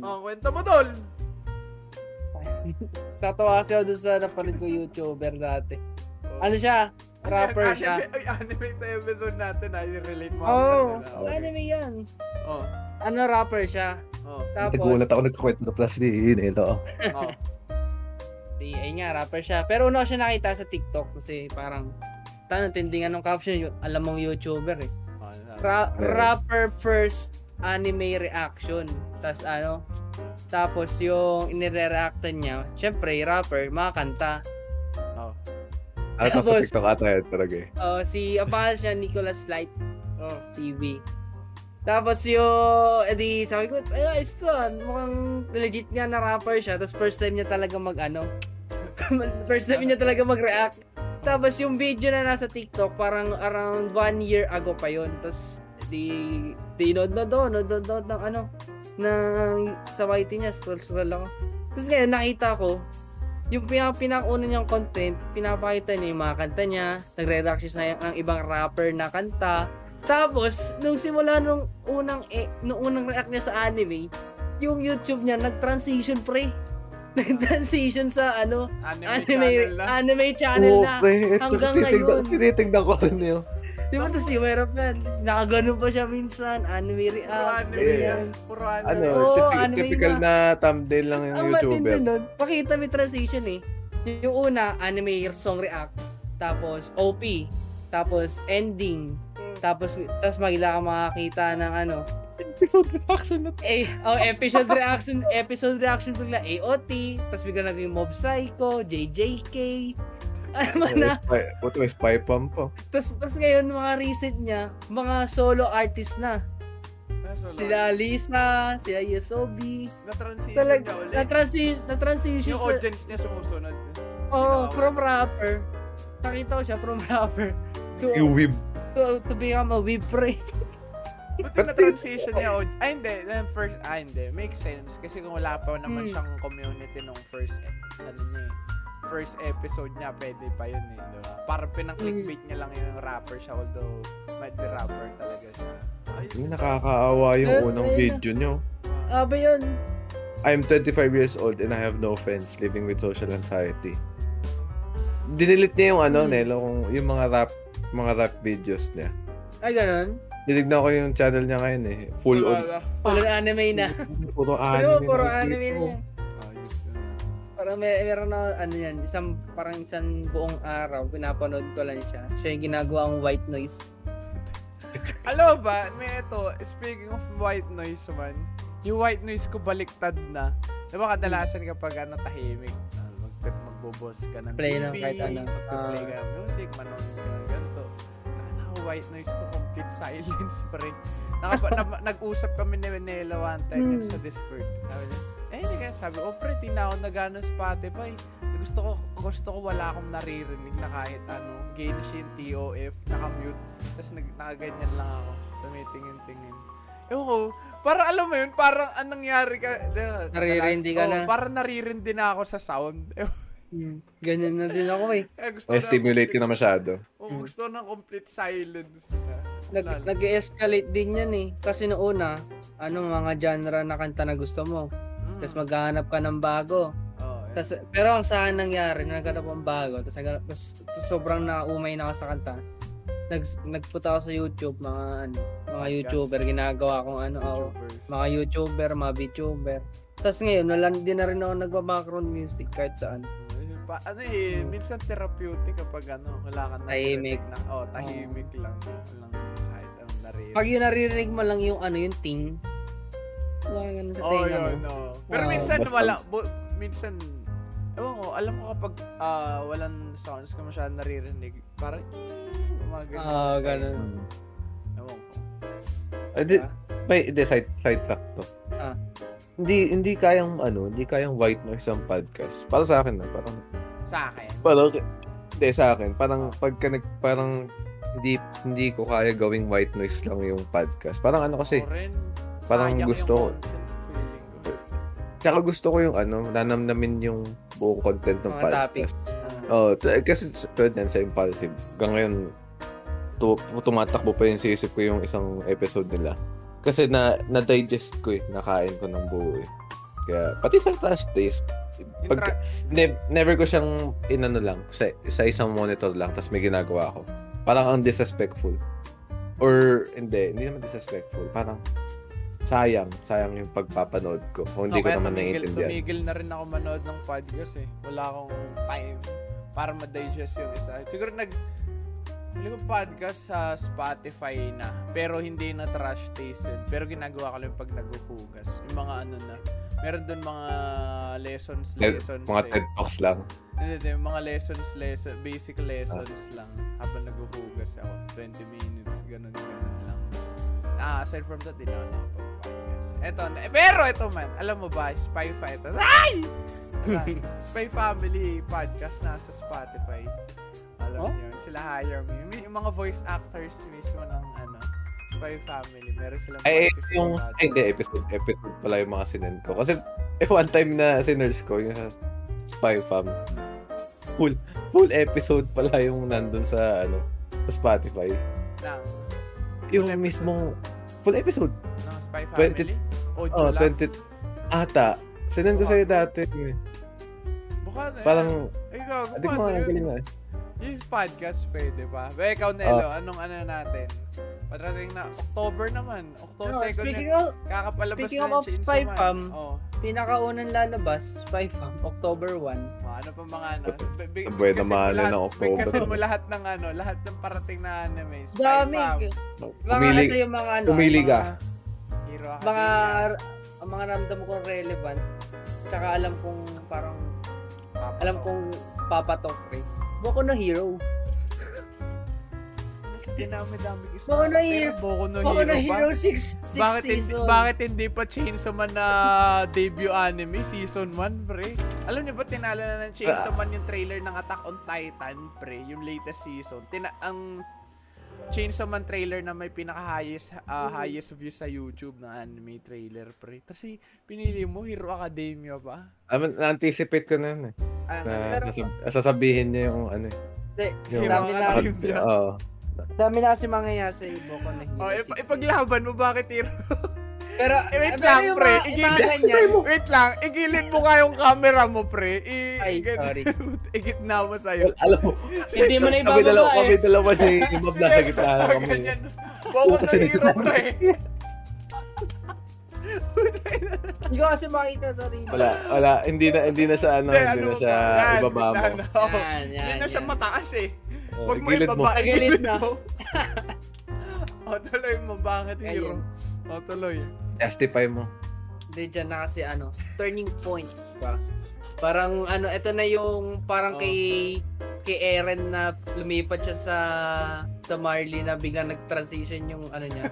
Oh, kwento mo, tol. Tatawa kasi ako dun sa napanood ko YouTuber dati. Oh. Ano siya? Rapper Anime- siya. Ay, anime ito episode natin. Ay, relate mo. Oh, ako. anime yan. Oh, Ano rapper siya? oh, Tapos, Nagulat ako nagkwento na plus ni Nelo. oh. di, ayun nga, rapper siya. Pero una ko siya nakita sa TikTok kasi parang, tanong, tindingan ng caption, yun, alam mong YouTuber eh. Oh, sabi. Ra- rapper first anime reaction. Tapos ano, tapos yung inire-reactan niya, syempre, rapper, mga kanta. Oh, to sa Tapos- TikTok ata yun talaga eh. Oh, si, pangalan siya, Nicholas Light oh. TV. Tapos yung, edi sabi ko, ay, ayos to, ah. mukhang legit nga na rapper siya. Tapos first time niya talaga mag, ano, first time niya talaga mag-react. Tapos yung video na nasa TikTok, parang around one year ago pa yon Tapos, di, tinod na doon, nod na ng ano, ng sa YT niya, scroll scroll ako. Tapos ngayon, nakita ko, yung pina, pinakauna niyang content, pinapakita niya yung mga kanta niya, nagre-react siya sa ng ibang rapper na kanta, tapos, nung simula nung unang, eh, nung unang react niya sa anime, yung YouTube niya, nag-transition pre. Nag-transition sa ano, Anime, anime, channel na. anime channel na. pre. Ito, hanggang tinitignan- ngayon. Tinitignan ko rin yun. Di ba tapos yung meron yan? Nakaganon pa siya minsan, anime Puro react. anime Eh, yan. Puro anime. Ano, Oo, typi- anime typical na. na thumbnail lang yung Ang YouTuber. matindi nun, pakita may transition eh. Yung una, anime song react. Tapos, OP. Tapos, ending. Tapos, tapos magila ka makakita ng ano, Episode reaction na eh, oh, episode reaction, episode reaction bigla AOT, tapos bigla naging Mob Psycho, JJK, ano na. Spy, what may spy pump po. Tapos, tapos ngayon, mga recent niya, mga solo artist na. Nasa Sila Lisa, sila Yosobi. Na-transition Talag, niya ulit. na-transition, na-transition Yung sa, audience niya sumusunod. oh, Ginawa from rapper. Nakita ko siya from rapper to, Yung whip. to, to become a whip pre. Buti na-transition niya. aud- Ay, hindi. First, ah, hindi. Makes sense. Kasi kung wala pa naman Hmm. siyang community nung first, e- ano niya eh, first episode niya, pwede pa yun eh. Diba? Parang pinang-clickbait niya lang yung rapper siya, although might be rapper talaga siya. Ayun. Yung nakakaawa yung Eh, unang na. video nyo. Ah, ba yun? I'm 25 years old and I have no friends living with social anxiety. Dinilit niya yung ano, Hmm. Nelo, kung yung mga rap mga rap videos niya. Ay, ganun? Tinignan ko yung channel niya ngayon eh. Full on. Puro anime na. Puro anime. puro na anime na. Parang may, meron na ano yan, isang parang isang buong araw, pinapanood ko lang siya. Siya yung ginagawa ang white noise. Alam ba, may ito, speaking of white noise man, yung white noise ko baliktad na. Diba kadalasan kapag ano, tahimik, ah, mag magbo-boss ka ng Play TV, ng kahit ano. magpe-play Ah. ka ng music, manonood ka ng ganito. Ano white noise ko, complete silence pa rin. Nakapa, na, nag-usap kami ni Manila one time Hmm. sa Discord. Sabi niya, eh, hindi kaya sabi, oh pre, di na ako nag-ano Spotify. Gusto ko, gusto ko wala akong naririnig na kahit ano, Genshin, TOF, naka-mute. Tapos nag, nakaganyan lang ako. Tumitingin-tingin. Ewan ko, parang alam mo yun, parang anong nangyari ka. Naririndi ka Oo, na. Parang naririndi na ako sa sound. Hmm. Ganyan na din ako eh. eh, gusto ko Na-stimulate ko na masyado. Oo, gusto ko ng complete silence. na. Nag, nag-escalate din yan eh. Kasi noong una, anong mga genre na kanta na gusto mo? Mm. Tapos maghahanap ka ng bago. Oo, eh. Tas, pero ang saan nangyari, na naghanap ang bago, tapos, naghanap- tapos sobrang naumay na ako sa kanta. Nag, nagpunta ako sa YouTube, mga ano, mga Podcast. YouTuber, ginagawa kong ano, YouTubers. mga YouTuber, mga VTuber. Tapos ngayon, wala din na rin ako nagba-background music kahit saan. Pa, ano eh, minsan therapeutic kapag ano, wala ka na Tahimik. Na, oh, tahimik lang. Walang kahit anong naririnig. Pag yung naririnig mo lang yung ano, yung ting, ka ganun sa Oh, tenga yun, mo. no. Pero Oo, minsan basta- wala, bu- minsan, ewan ko, alam ko kapag ah, walang sounds ka masyadong naririnig, parang, eh, mga ganun. Ah, ganun. Ewan ko. Ay, di, may, di, side, side track to. Ah. Hindi, hindi kayang, ano, hindi kayang white noise ang podcast. Para sa akin na, parang, Sa akin. parang, hindi sa akin, parang, pagka nag, parang, hindi, hindi ko kaya gawing white noise lang yung podcast. Parang ano kasi, parang sayang gusto ko- tsaka gusto ko yung ano, nanamnamin yung buong content ng Mga topic. podcast. Ah, Oh, t- kasi tulad yan sa Impulsive, hanggang ngayon, tu- tumatakbo pa yun sa isip ko yung isang episode nila. Kasi na, na-digest ko eh, nakain ko ng buo eh. Kaya, pati sa trash taste, Yung pag, tra- ne- never ko siyang inano lang, sa, sa isang monitor lang, tapos may ginagawa ko. Parang ang disrespectful. Or, hindi, hindi naman disrespectful. Parang, sayang, sayang yung pagpapanood ko. Kung hindi Oh, ko naman tumigil, naiintindihan. tumigil na rin ako manood ng podcast eh. Wala akong time para ma-digest yung isa. Siguro nag ko podcast sa Spotify na, pero hindi na trash taste yun. Pero ginagawa ko lang pag naghuhugas. Yung mga ano na, meron doon mga lessons, Le- lessons. Mga eh. TED Talks lang. Hindi, hindi, mga lessons, lesson, basic lessons lang habang naghuhugas ako. 20 minutes, ganun, ganun lang. Ah, aside from that, di na ako nakapag-podcast. Eto, na- pero ito man, alam mo ba, Spy Fighter. Ay! Spy Family podcast nasa Spotify. Alam Oh? niyo, yun, sila hire me. May- Yung mga voice actors mismo ng ano, Spy Family. Meron silang Ay, sa yung, ay, hindi, episode, episode pala yung mga sinend ko. Kasi, eh, one time na sinerge ko, yung sa Spy Fam, full, full episode pala yung nandun sa, ano, sa Spotify. Lang, Yung mismong, full episode. ng Spy 20 Family. Audio Oh, lang. 20, ata. Sinend ko sa'yo dati. eh. Baka na Parang, yan. Ay, gago, hindi ko paano mga yun? galing na. eh. Yung podcast pwede ba? Ba, ikaw, Nelo, Ah. anong ano natin? Patrating na, October naman. October No, 2nd speaking na. of, Kakapalabas speaking na of Chainsaw Spy Man. Fam, Oh. pinakaunang lalabas, Spy Fam, October 1. oh, ano pa mga ano? Buwan lahat- ng October. bigkasin mo lahat ng ano, lahat ng parating na anime. Spy Dami. Fam, Mga Pumili, ano yung mga ano, pumili ka. mga, mga, ang mga ramdam kong relevant. Tsaka alam kong parang, Papa alam kong papatok rin. Boku no Hero. Mas dinami-dami gusto. Boku no. Hero. Boku no Boku no Hero Hero ba? 6 Bakit hindi, season. bakit hindi pa Chainsaw Man na debut anime season 1, pre? Alam niyo ba tinalo na ng Chainsaw Man yung trailer ng Attack on Titan, pre, yung latest season. Tina ang Chainsaw Man trailer na may pinaka-highest ah, highest views sa YouTube na anime trailer, pre. Kasi pinili mo Hero Academia pa. Alam, na-anticipate ko na yun eh. Ah, Na, Pero- nasab- sasabihin niya yung ano eh. Hindi, Yung, Hero Academia. Oo. Dami na kasi mangyayari sa Boku no Hero Oh, 6 ip- ipaglaban mo bakit Hero? Pero, Eh, wait pero lang, yung pre. mga- yung Igilid- ganyan, Wait lang, igilid mo nga yung camera mo, pre. I, Ay, gan- sorry. Igit na mo sa'yo. Alam mo, Hindi mo na kami dalawa, ibababa kami eh. dalawa ni ni Bob nasa gitna na kami. Ganyan. Na sila- hero, pre. Hindi ko kasi makita, sorry. Wala, wala, hindi na hindi na siya ano, Hindi, hindi na ba? siya Yan, ibaba mo. na. Oh. Yan, yan, Hindi na siya mataas eh. Oh, Huwag mo gilid mo. ibaba. Sa gilid na. mo. O, tuloy mo. Bakit hero? O, tuloy. Justify mo. Hindi, dyan na kasi ano, turning point ba? Parang ano, ito na yung parang Oh. kay kay Eren na lumipat siya sa sa Marley na biglang nag-transition yung ano niya,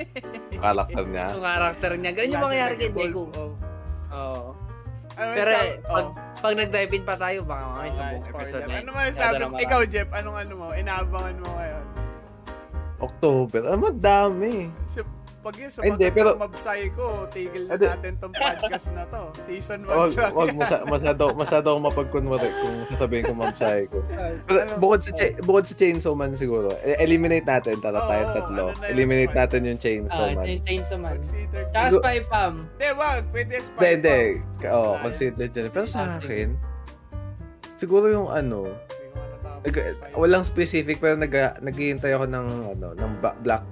Karakter niya. yung character niya. Ganyan yung mangyayari kay Deku. Oh. Oo. Ano Pero sabi? eh, pag, Oh. pag nag-dive in pa tayo, baka mamaya Oh, sa guys, buong spoiler. episode na Ano man Kaya sabi na mo? Ikaw, Jeff, anong ano mo? Inaabangan mo ngayon? October. Ah, madami. So, pag yun, Ay, hindi, sumagot pero- mabsay ko, tigil na Hindi. natin tong podcast na to. Season 1 Wag, masya, masyado, masyado akong mapagkunwari kung sasabihin ko mabsay ko. Pero Ano? bukod sa, cha- bukod sa Chainsaw Man siguro, e- eliminate natin, tara Oo, tayo oo, tatlo. ano na yun, eliminate spy? natin yung Chainsaw Ah, Man. Chain Chainsaw Man. Consider. Tsaka Spy Fam. Hindi, wag. Pwede spy Hindi, hindi. pa. Oo, Ayun. consider dyan. Pero sa akin, siguro yung ano, Hindi nag, walang specific pero nag naghihintay ako ng ano, ng ba- black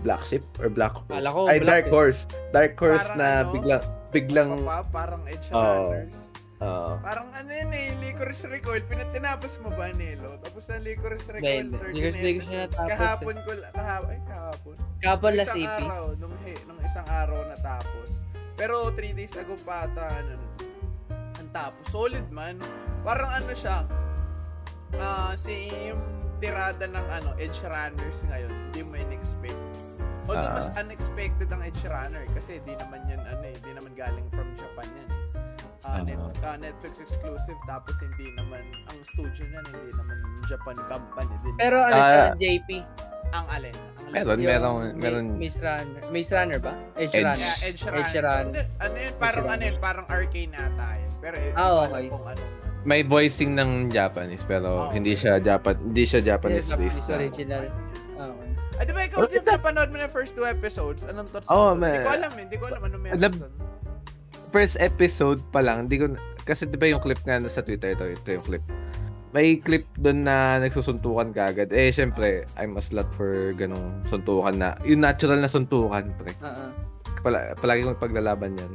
Black Ship or Black Horse. Kala ko, Ay, Black Dark eh. Horse. Dark Horse Parang na ano? biglang biglang Pa, parang Edge. Runners. uh, Parang ano yun eh, Licorice Recoil. Pinatinapos mo ba, Nelo? Tapos ang Licorice Recoil, Hindi, 13 Licorice- ko siya episodes. natapos Kahapon ko, la- kahapon, ay kahapon. Kapon la isang CP. araw, nung, he- nung isang araw natapos. Pero 3 days ago pa ata, ano, ang tapos. Solid man. Parang ano siya, ah si yung tirada ng ano, Edge Runners ngayon, hindi mo in-expect. Although Ah. mas unexpected ang Edge Runner kasi di naman yan ano eh, di naman galing from Japan yan eh. Ah. Net- ah, Netflix exclusive tapos hindi naman ang studio niyan hindi naman Japan company din. Pero ano Ah. siya, JP? ang alin? Ang alin? Meron, meron, meron. Maze Runner. Maze Runner ba? Edge, Edge. Runner. Yeah, Edge Runners. Edge Runner. Ano yun, parang Edge ano yun, parang arcane ata yun. Pero eh, alam okay. kung ano. May voicing ng Japanese pero Oo. hindi siya Japan hindi siya Japanese Yes, based. Japanese na. original. Ah, di ba ikaw, Oh, is that- napanood mo na yung first two episodes? Anong thoughts Oo, mo? Hindi ko alam eh. Hindi ko alam ano meron doon. first episode pa lang, hindi ko, kasi di ba yung clip nga na sa Twitter, ito, ito yung clip. May clip doon na nagsusuntukan kagad. Eh, syempre, I'm a slut for ganong suntukan na, yung natural na suntukan, pre. Oo. Pala, palagi kong paglalaban yan.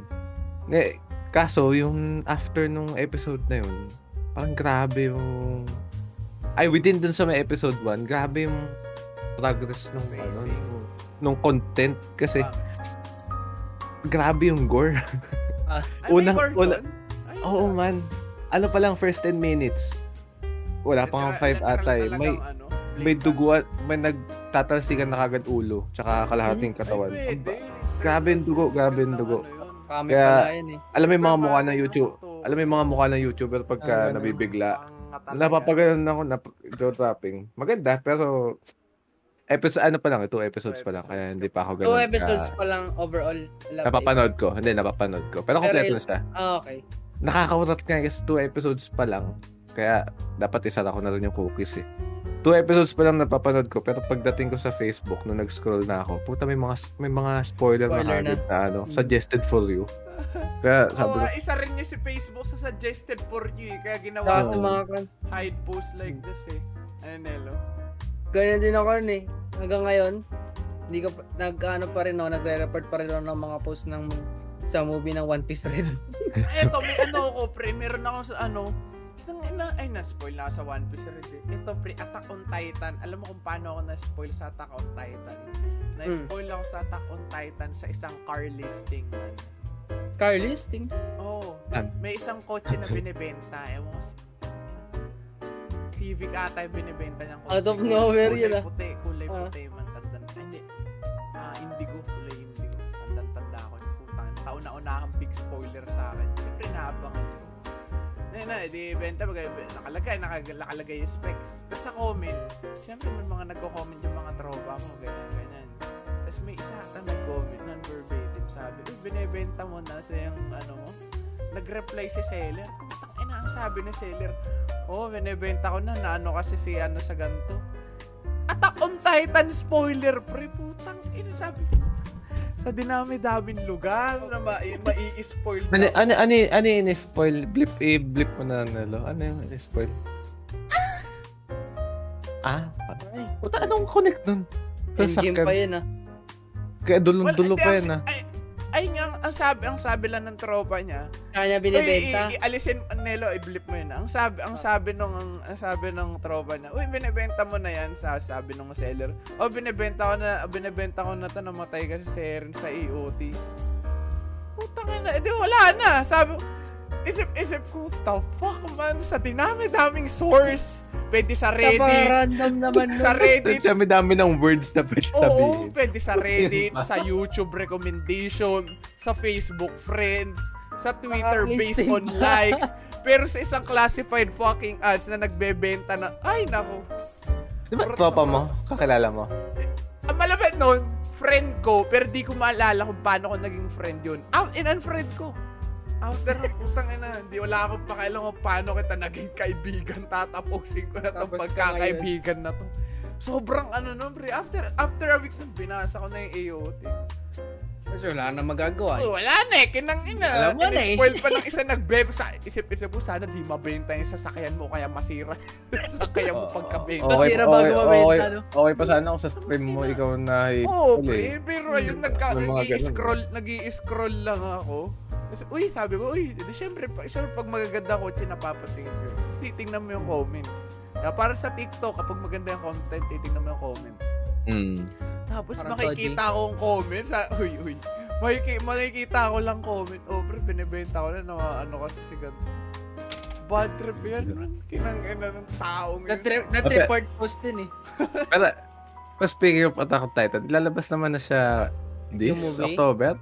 Eh, kaso, yung after nung episode na yun, parang grabe yung, ay, within dun sa may episode 1, grabe yung progress nung, ano, nung, content kasi, Ah. grabe yung gore. Ay, Unang- una- Oo ah. man. Ano pa lang first 10 minutes. Wala pa nga Literal- 5 literal ata eh. May, ano, may duguan, may nagtatalsikan na kagad ulo, tsaka kalahating katawan. Ay, pwede. grabe yung dugo, grabe yung dugo. Kami Kaya- pala yan eh. Alam mo yung mga mukha ng YouTube. Alam mo yung mga mukha ng YouTuber pagka Ah, nabibigla. Napapaganon ako na jaw dropping. Maganda, pero episode ano pa lang, ito episodes Two pa lang, kaya episodes hindi pa ako ganun. Two ka- episodes pa lang overall. Napapanood ko. Hindi, napapanood ko. Pero Pero kompleto na siya. Ah, okay. Nakakaurat nga kasi two episodes pa lang. Kaya dapat isara ko na rin yung cookies eh. Two episodes pa lang napapanood ko pero pagdating ko sa Facebook nung nag-scroll na ako, puta may mga may mga spoiler, Spoiler na, na. na ano, Hmm. suggested for you. Kaya sabi ko, nga, isa rin niya si Facebook sa suggested for you eh. Kaya ginawa sa ko mga hide post like this eh. Ano Nelo? Ganyan din ako rin eh. Hanggang ngayon, hindi ko pa- nag-ano pa rin ako, nagre-report pa rin ako ng mga post ng sa movie ng One Piece Red. Eto, may ano ako pre, meron ako sa ano, nang ina, ay na-spoil na sa One Piece rin. eh. Ito pre, Attack on Titan. Alam mo kung paano ako na-spoil sa Attack on Titan? Na-spoil ako sa Attack on Titan sa isang car listing man. Car listing. Oo. Ano? may isang kotse na binibenta. Ewan ko Civic ata yung binibenta kotse. Out of nowhere kulay yun, ah. puti, kulay Ah. puti man. Tandan, ay, hindi. Ah, indigo. Kulay indigo. Tandan-tanda ko yung putang. Kauna-unahang big spoiler sa akin. Siyempre, naabangan ko. Na, na, di benta, bagay, nakalagay, nakalagay yung specs. Tapos sa comment, siyempre may mga nagko-comment yung mga tropa mo, ganyan, ganyan. Tapos may isa ata nag-comment, non-verbatim, sabi, binibenta mo na sa yung, ano mo, nag-reply si seller. Ang sabi ni seller, oh, binibenta ko na, naano kasi si ano sa ganto. Attack on Titan spoiler, pre, putang ina, sabi, sa dinami-daming lugar na ma- mai-spoil ano, ano, ano, ano yung spoil? Blip, eh, blip mo na nalo. Ano yung spoil? ah? Ay, Puta, anong connect nun? endgame pa yun ah. Kaya dulong-dulo Well, pa yan ah. Ay, ay nga, ang sabi, ang sabi lang ng tropa niya, Kanya Uy, binibenta. i- i- alisin Nelo, i-blip mo yun. Ang sabi, ang sabi nung ang, ang sabi nung tropa niya, "Uy, binebenta mo na 'yan." Sa sabi nung seller. "Oh, binebenta ko na, binebenta ko na 'to namatay kasi si Eren sa EOT." Putang ina, edi wala na. Sabi isip-isip ko, the fuck man, sa dinami-daming source. Pwede sa Reddit. Reddit, random naman sa. Reddit, Dami dami ng words na pwede Oo, sabihin. pwede sa Reddit, sa YouTube recommendation, sa Facebook friends, sa Twitter based on likes. Pero sa isang classified fucking ads na nagbebenta na, ay nako. Di ba tropa mo? Kakilala mo? Ang malapit nun, friend ko, pero di ko maalala kung paano ko naging friend yun. Out in unfriend ko. After ng putang ina, hindi wala akong pakialam kung paano kita naging kaibigan. Tatapusin ko na tong Tapos ka pagkakaibigan na to. Sobrang ano nun, pre. After, after a week nung binasa ko na yung AOT. Kasi wala na magagawa. Oh, wala na eh, kinang ina. Alam mo na eh. Spoil pa ng isa nagbeb sa isip-isip mo sana di mabenta yung sasakyan mo kaya masira sasakyan mo pagkabenta. Okay. Nasira bago mabenta, okay, no? okay pa sana kung sa stream mo ikaw na Oo, huli. pre, pero ayun, mga nag-i-scroll, nag-i-scroll lang ako. Uy, sabi ko, uy, di syempre, pa, syempre pag magaganda ko, napapatingin ko. Tapos titingnan mo yung comments. Kaya para sa TikTok, kapag maganda yung content, titingnan mo yung comments. Mm. Tapos Parang makikita ko ang comments, sa, uy, uy, makiki, makikita ko lang comment, oh, pre, binibenta ko na, na ano kasi si ganito. Bad trip yan. Kinangina ng taong yun. That, re- that Okay. report post din eh. Pero, pero speaking of Attack on Titan, lalabas naman na siya this? October?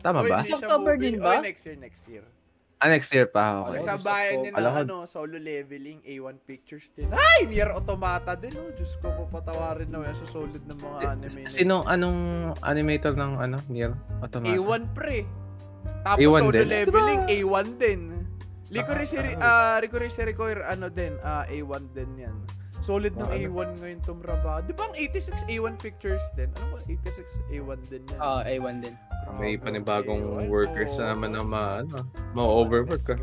Tama ba? siya October din ba? Uy, next year, next year. Ah, next year pa. Okay. Sa bayan ng ko- ano, solo leveling, A1 Pictures din. Ay, Nier Automata din. Oh, Diyos ko, papatawarin na yan sa solid ng mga anime. next Sino, anong animator ng ano, Nier Automata? A1 pre. Tapos A1 solo din? leveling, Diba? A1 din. Licorice, ah, Licorice Recoil, ano din, ah, A1 din yan. Solid ng Ah, ano? A1 ngayon Raider. Di ba ang 86 A1 Pictures din? Ano ba? 86 A1 din yan. Oo, A1 din. May Grabe, panibagong okay. Ay, workers oo. na naman na ma, ano, ma-overwork ka.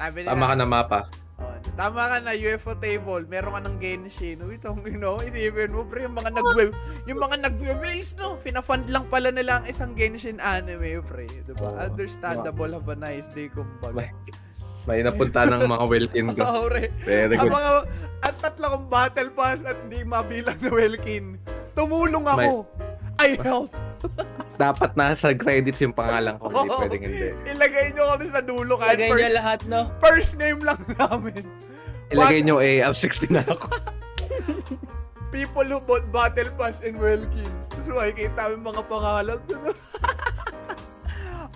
Sabi nila, Tama ka na mapa. Oh, tama ka na UFO table, meron ka ng Genshin. Uy, tong you know, isipin mo pre, yung mga nag yung mga nag wheels no, fina-fund lang pala nila ang isang Genshin anime, pre. 'Di ba? Oo. Understandable, have a nice day kumbaga. May- May napunta ng mga Welkin ko. Oo, pre. Very Ang good. mga at tatlo kong battle pass at hindi mabilang na Welkin. Tumulong ako. I help. Dapat nasa credits yung pangalan ko, hindi pwedeng hindi. Ilagay nyo kami sa dulo kahit Lagay niya first, lahat, no? first name lang namin. Ilagay nyo AR-16 na ako. people who bought Battle Pass and Welkins. So, makikita mga pangalan.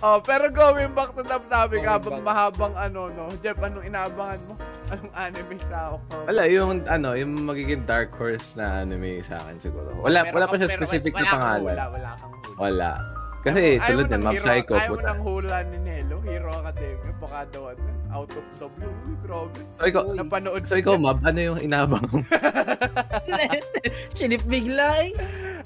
Oh, pero going back to the topic Going habang back. mahabang ano, no? Jeff, anong inaabangan mo? Anong anime sa October? Wala, yung ano, yung magiging dark horse na anime sa akin siguro. Wala, Meron wala pa siya pero specific wala na pangalan. Hula, wala kang hula. Wala. Kasi Ayaw tulad ng Mob Psycho, Ayaw mo ng hula ni Nelo, Hero Academia, baka daw ano, out of the blue. Grabe. So ikaw. Napanood so ikaw, Mob, ano yung inabang? Sinip bigla eh.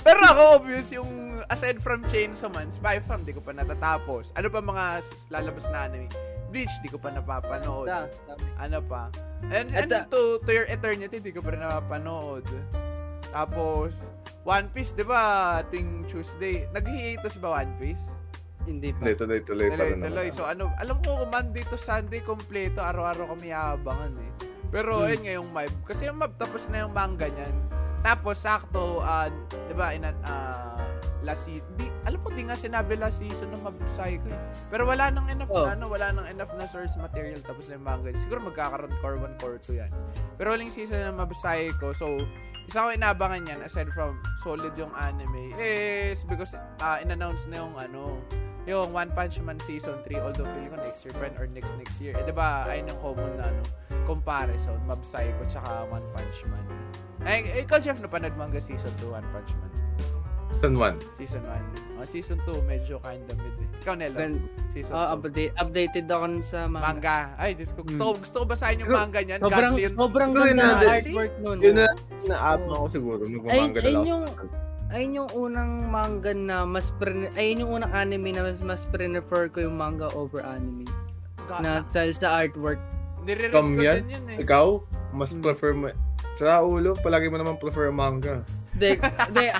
Pero ako, obvious, yung aside from Chainsaw Man, Spy Fam, di ko pa natatapos. Ano pa mga lalabas na anime? Bleach, di ko pa napapanood. Da. Ano pa? And, At and the- to, to Your Eternity, di ko pa rin napapanood. Tapos, One Piece, di ba, tuwing Tuesday, nag-hiatus ba One Piece? Hindi pa. Hindi, tuloy-tuloy pa rin Tuloy-tuloy. naman. So, ano, alam ko, Monday to Sunday, kompleto, araw-araw kami aabangan eh. Pero, Hmm. ayun nga yung Mab. Kasi yung Mab, tapos na yung manga niyan. Tapos, sakto, ah, di ba, inan, ah, last season, di, alam ko, di nga sinabi last season ng Mob Psycho eh. Pero wala nang enough Oh. na, ano, wala nang enough na source material tapos na yung manga. Siguro magkakaroon core 1, core 2 yan. Pero huling season ng Mob Psycho, so, isa ko inabangan yan aside from solid yung anime is because ah in-announce na yung ano yung One Punch Man Season 3 although feeling ko next year pa or next next year eh diba ayun yung common na ano comparison Mob Psycho tsaka One Punch Man eh ikaw Jeff napanood mo hanggang Season 2 One Punch Man Season 1. Season 1 oh, Season 2 medyo kinda mid eh ikaw Nelo Gan- Season Oh, 2 update, updated ako sa manga. manga ay Diyos ko gusto, ko gusto ko basahin yung manga niyan Sobrang, Godly- sobrang ganda ng na- artwork nun. Yun na, na-up ako siguro. Ay, Nagmamanga na lang yung, ayun yung unang manga na mas pre, ayun yung unang anime na mas, mas prefer ko yung manga over anime. Ga- Na sa, sa artwork. nire-read ko yan? din yun eh Ikaw, mas Hmm. prefer mo, sa ulo, palagi mo naman prefer manga. De, de,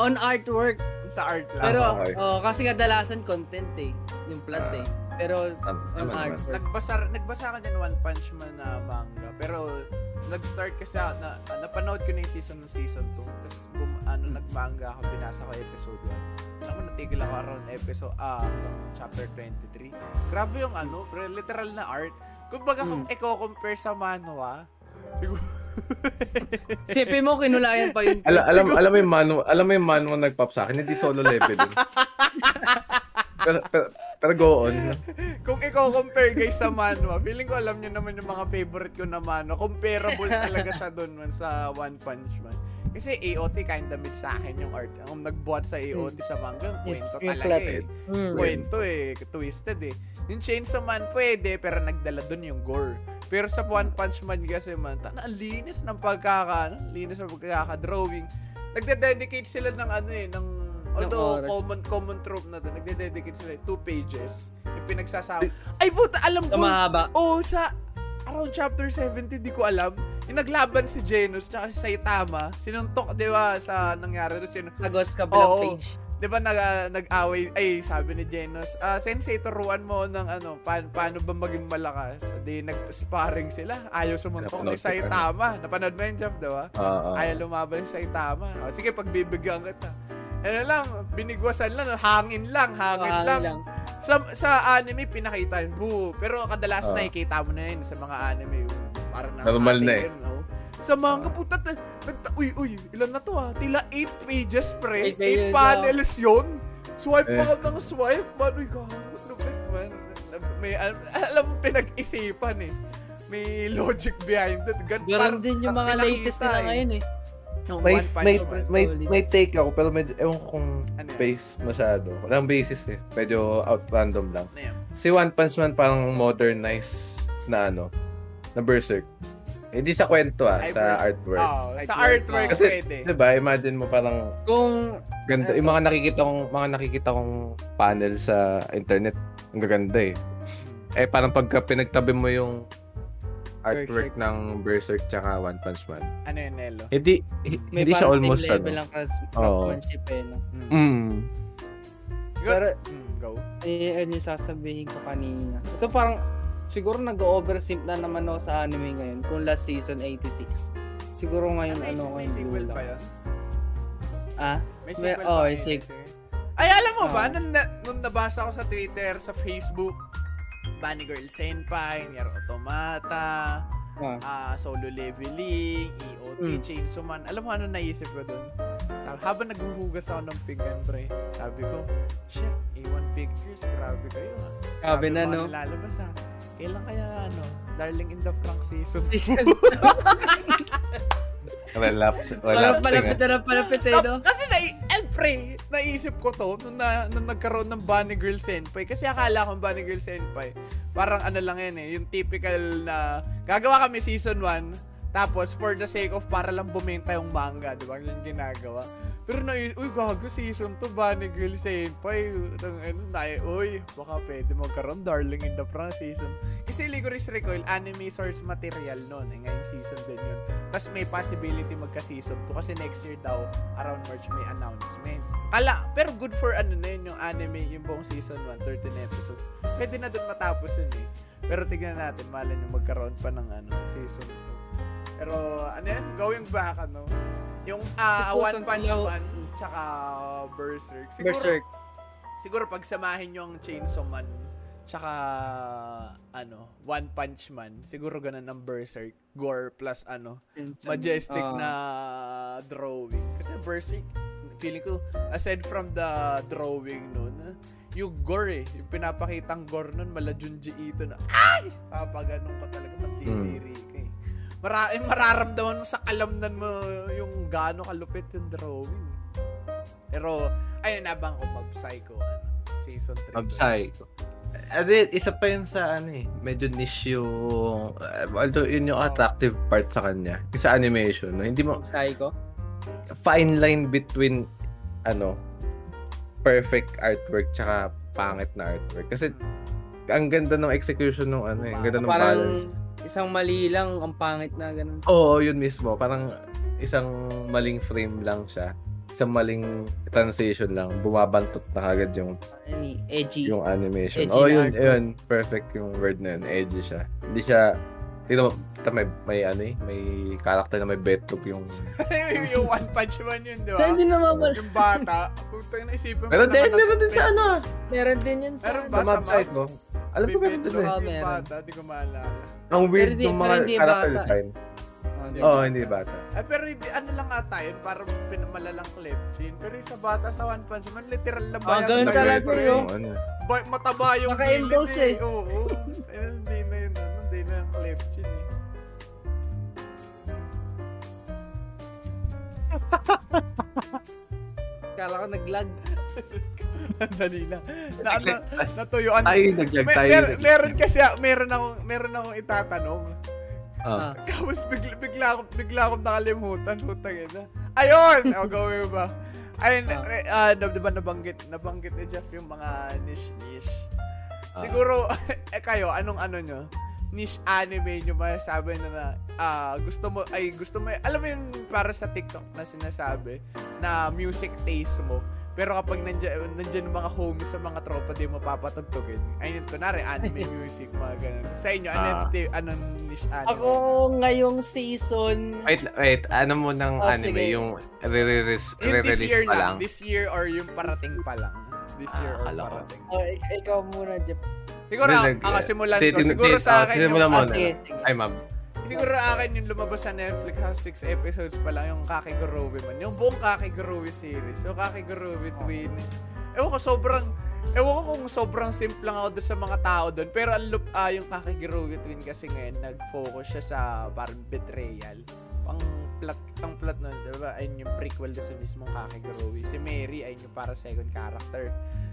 on artwork. sa art lang Pero, Ah, okay. oh, kasi kadalasan content eh. Yung plot Ah. eh. Pero, Tama, on naman. artwork. nagbasa nagbasa ka din One Punch Man na manga pero nag-start kasi ako na ah, napanood ko na yung season ng season 2 tapos bum, ano Hmm. nagmanga ako binasa ko episode 1 alam ko natigil ako around episode ah hanggang chapter 23 grabe yung ano literal na art kumbaga kung Hmm. i-compare sa manhwa siguro Sipin mo, kinulayan pa yun. Alam, alam, alam mo yung manu, alam mo yung manu nag-pop sa akin, hindi solo level pero, pero, pero go on. kung i-compare guys sa manhwa feeling ko alam niyo naman yung mga favorite ko na manhwa comparable talaga siya doon man sa One Punch Man kasi AOT kinda mid sa akin yung art ang nagbuhat sa AOT sa manga kwento talaga eh Hmm. kwento eh, twisted eh. Yung Chainsaw Man pwede, pero nagdala dun yung gore. Pero sa One Punch Man kasi man, tana, ang linis ng pagkaka, ano, linis ng pagkaka-drawing. Nagde-dedicate sila ng ano eh, ng, although common common trope na to, nagde-dedicate sila two pages, yung pinagsasama. Ay puta, alam ko. mahaba. Oh, sa around chapter 70, di ko alam. Yung naglaban si Genos tsaka si Saitama, sinuntok, di ba, sa nangyari doon, sino, Sa Ghost Kabilang Oo. page. 'Di ba nag, ah, nag-away ay sabi ni Genos, ah sensei turuan mo ng ano pa- paano ba maging malakas. Di nag-sparring sila. Ayaw sumuntok ni Saitama. Napanood mo yun, Jeff, 'di ba? Ah, ah. Ayaw lumaban si Saitama. O, sige, pagbibigyan kita. Ano lang, binigwasan lang, hangin lang, hangin Hangin lang. lang. Sa, sa anime, pinakita yun, boo. Pero kadalasan Ah. nakikita mo na yun sa mga anime. yung Parang Normal na nakakati yun, no? Sa manga, puta, ta- nagta- uy, uy, ilan na to ah? Tila 8 pages, pre. 8 Eight pages, panels yun. Swipe Eh. pa ka ng swipe, man. Uy, lupit, man. May, al- alam mo, pinag-isipan eh. May logic behind it. Gan, parang- din yung mga latest nila eh. ngayon eh. Yung May, may, Man. may, may take ako, pero medyo, ewan ko kung Ano base masyado. Walang basis eh. Medyo out random lang. Ano? Si One Punch Man parang modernized na ano, na Berserk. Hindi sa kwento ah, sa artwork. Oo, sa Artwork. Kasi, pwede. di ba, imagine mo parang Kung ganda, yung mga nakikita kong mga nakikita kong panel sa internet, ang gaganda eh. Eh parang pagka pinagtabi mo yung artwork Berserk. ng Berserk tsaka One Punch Man. Ano yun, Nelo? Hindi hi- may hindi siya parang almost same level ano. lang kas Oo. craftsmanship eh, no? Mm. Mm. Pero, Mm, go. eh, ano yung sasabihin ko kanina. Ito parang, siguro nag-oversimp na naman ako sa anime ngayon kung last season 86. Siguro ngayon may, ano may ngayon sequel pa yun? Ah? May May- sequel oh, pa may yun sequel. kasi. Ay, alam mo ba, Oo. nung, na, nung nabasa ko sa Twitter, sa Facebook, Bunny Girl Senpai, Nier Automata, Ah. ah, Solo Leveling, EOT, Mm. Chainsaw Man. Alam mo ano naisip ko dun? Sabi, habang naghuhugas ako ng pinggan, pre, sabi ko, shit, A1 figures, grabe kayo. ah. Grabe na, no? Nalalabas ha. Kailan kaya, ano, Darling in the Frank season Season 2? Relapse. Relapse. palapit na ng palapit eh, no? Kasi na, eh, pre, naisip ko to nung, na, nung nagkaroon ng Bunny Girl Senpai. Kasi akala ko Bunny Girl Senpai, parang ano lang yan eh, yung typical na, gagawa kami season 1, tapos for the sake of para lang bumenta yung manga, di ba? Yung ginagawa. Pero na, uy, gago, season 2, Bunny Girl Senpai. Nang, ano, na, uy, baka pwede magkaroon, Darling in the Franxx season. Kasi Ligoris Recoil, anime source material nun. Eh, ngayong season din yun. Tapos may possibility magka-season 2 kasi next year daw, around March, may announcement. Kala, pero good for ano na yun, yung anime, yung buong season 1, 13 episodes. Pwede na dun matapos yun eh. Pero tignan natin, malan yung magkaroon pa ng ano, season 2. Pero, ano yan, going back, ano, yung ah, One Punch. Man, tsaka Berserk. Siguro, Berserk. siguro pag samahin yung Chainsaw Man, tsaka, ano, One Punch Man, siguro ganun ang Berserk. Gore plus, ano, majestic Ah. na drawing. Kasi Berserk, feeling ko, aside from the drawing nun, yung gore eh, yung pinapakitang gore nun, mala Junji Ito na, ay! Papaganon ka talaga, mandidiri ka eh. Mara eh, mararamdaman mo sa kalamnan mo yung gaano kalupit yung drawing. Pero, ayun, nabang ko Mob Psycho, ano, season 3. Absay. Adi, isa pa yun sa ano eh, medyo niche yung, uh, although yun yung attractive part sa kanya, yung sa animation, no? hindi mo, Psycho. fine line between, ano, perfect artwork tsaka pangit na artwork. Kasi, ang ganda ng execution ng ano eh, ang ganda ng Parang balance. Isang mali lang, ang pangit na ganun. Oo, yun mismo. Parang isang maling frame lang siya. Isang maling transition lang. Bumabantot na kagad yung eh, edgy. yung animation. Edgy Oh, yun, yun. Perfect yung word na yun. Edgy siya. Hindi siya, tignan mo, tignan, may, may ano eh, may character na may betroop yung... yung One Punch Man yun, di ba? Hindi na mawala. Yung bata. Putang na isipin mo. Pero din, meron din sa ano. Meron din yun sa... Meron Sa ba? mob site mo. Alam ko meron din eh. Yung meron. bata, di ko maalala. Ang weird Pero di- ng pero mga hindi character bata. design. Ah, ganun. Oo, oh, hindi bata. Ay, pero hindi, ano lang ata yun, parang pinamalalang clip scene. Pero yung sa bata sa One Punch Man, literal na Ah, bayang ganun talaga yun. Ano. Ba- mataba yung Naka-emboss gilid eh. Oo. Ayun, hindi na yun, ano, hindi na yung clip scene eh. Kala ko nag-lag. Dali lang. Na, na, natuyuan. Tayo naglag, tayo mer, meron kasi, meron akong, meron akong itatanong. Ah. Ah. Tapos bigla, bigla, akong, bigla akong nakalimutan. Putang ina. Ayun! O, gawin mo ba? Ayun, Ah. ah, na, diba nabanggit, nabanggit ni Jeff yung mga niche-niche. Ah. Siguro, eh kayo, anong ano nyo? Niche anime nyo masasabi na na ah, gusto mo, ay gusto mo, alam mo yun para sa TikTok na sinasabi na music taste mo. Pero kapag nandiyan, nandiyan yung mga homies sa mga tropa, di mo papatugtugin. Ayun, kunwari, anime music, mga ganun. Sa inyo, ano, Ah. ti- anong niche anime? Ako ngayong season... Wait, wait. Ano mo ng Oh, anime? sige. Yung re-release, pa lang. lang? This year or yung parating pa lang. This Ah, year or akala ko. parating. Oh, ik- ikaw muna, Jeff. Siguro, ako, ako simulan ko. Siguro sa akin, simulan yung, mo na. sige, sige. Ay, ma'am. siguro akin yung lumabas sa Netflix has 6 episodes pa lang yung Kakigurowi man. Yung buong Kakigurowi series. So, Kakigurowi Twin. Ewan ko, sobrang, ewan ko kung sobrang simple lang ako doon sa mga tao doon. Pero ang lup, ah, yung Kakigurowi Twin kasi ngayon, nag-focus siya sa parang betrayal. Pang plot, ang plot nun, di ba? Ayun yung prequel sa mismong Kakigurowi. Si Mary, ayun yung para second character.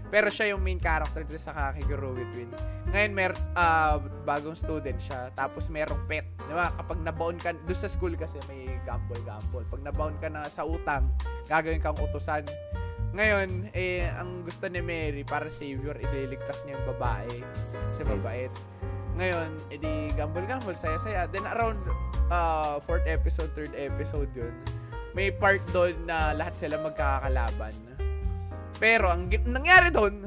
Pero siya yung main character dito sa Kakegurui Twin. Ngayon, mer ah, bagong student siya. Tapos merong pet. Di ba? Kapag nabaon ka, doon sa school kasi may gamble-gamble. Pag nabaon ka na sa utang, gagawin kang utusan. Ngayon, eh, ang gusto ni Mary para savior, ililigtas niya yung babae. Kasi mabait. Ngayon, edi gamble-gamble, saya-saya. Then around uh, fourth episode, third episode yun, may part doon na lahat sila magkakalaban. Pero ang nangyari doon,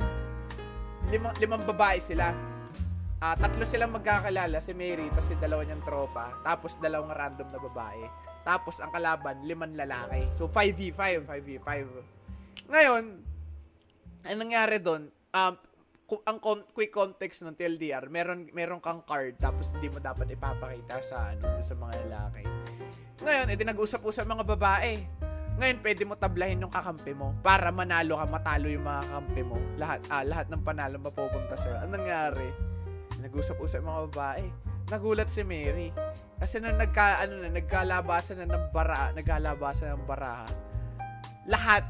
lima, limang babae sila. Ah, tatlo silang magkakalala, si Mary, tapos si dalawa niyang tropa, tapos dalawang random na babae. Tapos ang kalaban, liman lalaki. So 5v5, 5v5. Ngayon, ang nangyari doon, um, ang con- quick context ng TLDR, meron meron kang card tapos hindi mo dapat ipapakita sa ano sa mga lalaki. Ngayon, edi nag-usap-usap mga babae. Ngayon, pwede mo tablahin yung kakampi mo para manalo ka, matalo yung mga kakampi mo. Lahat, ah, lahat ng panalo mapupunta sa'yo. Anong nangyari? Nag-usap-usap yung mga babae. Nagulat si Mary. Kasi nung nagka, ano na, nagkalabasan na ng bara, nagkalabasan ng baraha, lahat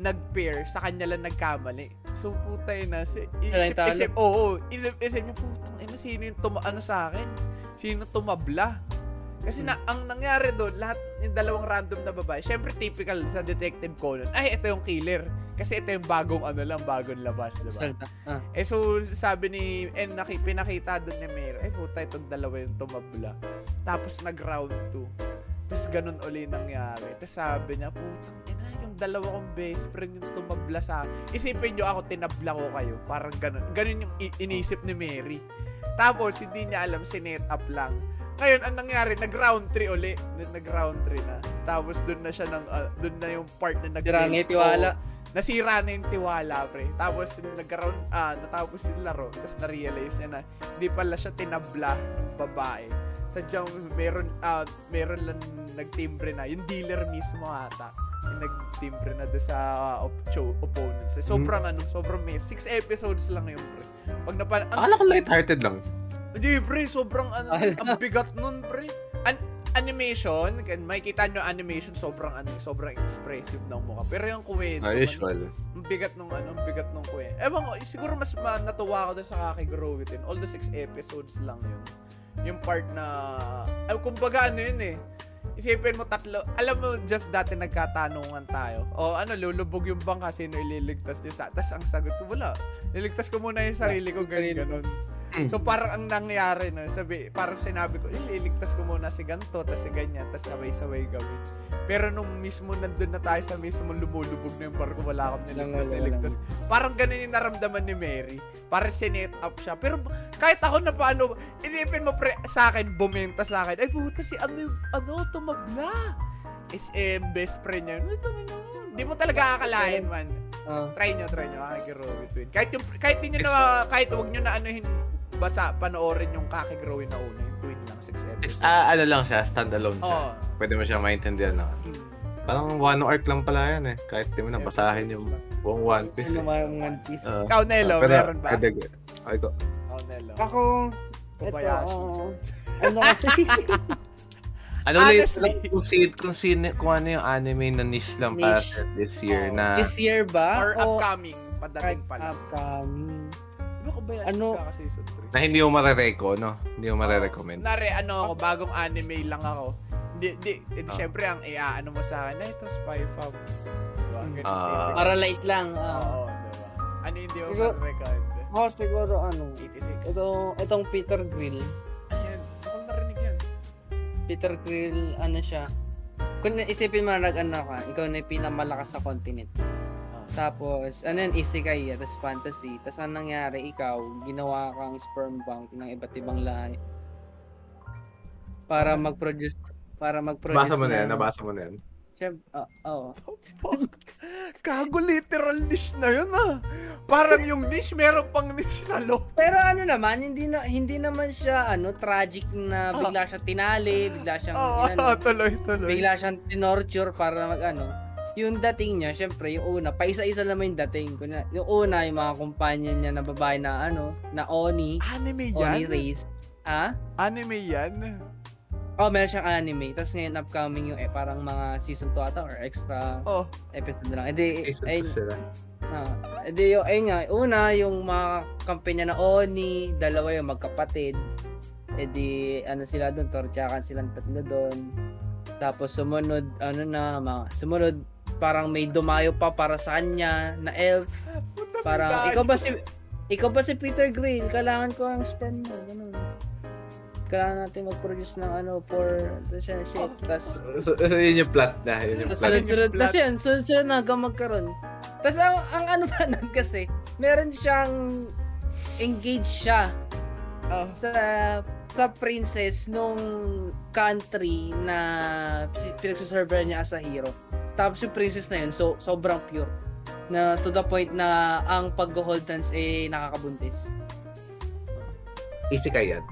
nag-pair, sa kanya lang nagkamali. So, putay na. Si, isip, isip, oo, isip, isip niya, putang ina, sino yung tuma, ano sa akin? Sino tumabla? Kasi na, ang nangyari doon, lahat yung dalawang random na babae, syempre typical sa Detective Conan, ay, ito yung killer. Kasi ito yung bagong ano lang, bagong labas, di ba? Ah. Eh so, sabi ni, and naki, pinakita doon ni Mary, ay puta, itong dalawa yung tumabla. Tapos nag-round 2. Tapos ganun uli nangyari. Tapos sabi niya, putang ina, yung dalawa kong best friend yung tumabla sa Isipin nyo ako, tinabla ko kayo. Parang ganun. Ganun yung i- inisip ni Mary. Tapos, hindi niya alam, sinet up lang. Ngayon, ang nangyari, nag-round 3 uli. Nag-round 3 na. Tapos, doon na siya ng, ah, doon na yung part na nag Sira na yung tiwala. nasira na yung tiwala, pre. Tapos, nagkaroon, ah, natapos yung laro. Tapos, na-realize niya na, hindi pala siya tinabla ng babae. Sadyang, meron, ah, meron lang nagtimbre na. Yung dealer mismo ata. Yung nagtimbre na doon sa ah, op- cho- opponents. Eh, Sobrang ano, sobrang may, six episodes lang yun, pre. Pag napa, ang, Akala ko lighthearted lang. Hindi, pre, sobrang ano, ang bigat nun, pre. An animation, kan makikita nyo animation, sobrang ano, sobrang expressive ng mukha. Pero yung kwento, Ah, usual. ang bigat nung ano, ang bigat nung kwento. Ewan ko, siguro mas ma- natuwa ako dun sa Kakigrow It In. All the six episodes lang yun. Yung part na, ay, kumbaga ano yun eh. Isipin mo tatlo, alam mo Jeff dati nagkatanungan tayo. O ano, lulubog yung bangka, sino ililigtas niyo sa, tas ang sagot ko, wala. Liligtas ko muna yung sarili ko, ganun, ganun. So parang ang nangyari no, sabi, parang sinabi ko, ililigtas ko muna si ganto, tas si ganyan, tas sabay-sabay kami. Pero nung mismo nandun na tayo sa mismo lumulubog na yung barko, wala akong niligtas, wala, niligtas. Parang ganun yung naramdaman ni Mary. Parang sinet up siya. Pero kahit ako na paano, isipin mo pre, sa akin, bumenta sa akin, ay puta si ano, yung- ano, tumabla. Is eh, best friend niya. Ito na Hindi mo talaga akalain, man. Ah. Try nyo, try nyo, Kakigro Between. Kahit, yung, kahit di nyo na, kahit wag nyo na anuhin, basa, panoorin yung Kakigro na una, yung twin lang, six episodes. Ah, ano lang siya, standalone siya. Oo. Pwede mo siya maintindihan na. Hmm. Parang one arc lang pala yan eh. Kahit di mo nabasahin episodes yung buong One Piece Ano eh. naman ang One Piece? Ah, Ikaw, Nelo, pero, meron ba? pwede, ay ko. Ikaw, Nelo. Ako, ito, Kobayashi. ah, ano, Ano ulit, Honestly. kung, si, kung, sino, kung ano yung anime na niche lang para Niche. sa this year Oo. na this year ba? Or upcoming, padating kahit pa lang. upcoming? Di ba Kobayashi Ano? ka season 3? na hindi mo marereko, no? Hindi mo marerecommend. Nare, ano ako, bagong anime lang ako. Di, di, di, Ah. syempre, ang iya, ano mo sa akin, na ito, Spy Fam. Diba? Ganun Ah. din. Para light lang. ah. Oo, diba? Ano hindi mo Siguro- ma-recommend? Ako siguro ano, 86. ito, itong Peter Grill. Ayan, akong narinig yan. Peter Grill, ano siya, kung isipin mo na nag-ano ka, ikaw na yung pinamalakas sa continent. Ah. Tapos, ano yun, isekai, tapos fantasy. Tapos, anong nangyari, ikaw, ginawa kang sperm bank ng iba't ibang lahi. Para mag-produce, para mag-produce Nabasa mo na yan, nabasa mo na yan. Siyem- ah, oo. Fuck. Kago literal niche na yun ah. Parang yung niche, meron pang niche na lo. Pero ano naman, hindi na hindi naman siya ano tragic na bigla siya tinali, bigla siyang Oo, ano, tuloy, tuloy. bigla siyang tinorture para mag ano. Yung dating niya, syempre, yung una, paisa-isa naman yung dating. Kuna, yung una, yung mga kumpanya niya na babae na ano, na Oni, Anime Oni yan? race. Ha? Anime yan? Oh, meron siyang anime. Tapos ngayon upcoming yung eh, parang mga season 2 ata or extra Oh, episode na lang. Eh di, Season ay, two sila. ah, edi yung, ayun nga, una, yung mga kampi niya na Oni, dalawa yung magkapatid. Edi, ano sila doon, tortyakan silang tatlo doon. Tapos sumunod, ano na, mga, sumunod, parang may dumayo pa para sa kanya na elf. Parang, ikaw ba si, ikaw ba si Peter Grill? Kailangan ko ang sperm mo. Ganun. Kailangan natin mag-produce ng ano for the shit. Oh. Tapos, So, so, yun yung plot na. Yun yung plot. sunod-sunod. Tapos yun, sunod-sunod na hanggang magkaroon. Tapos ang, ang ano pa nun kasi, meron siyang engaged siya Oh, sa sa princess nung country na pinagsaserver niya as a hero. Tapos yung princess na yun, so, sobrang pure. Na to the point na ang pag-hold hands eh nakakabuntis. Isekai yan.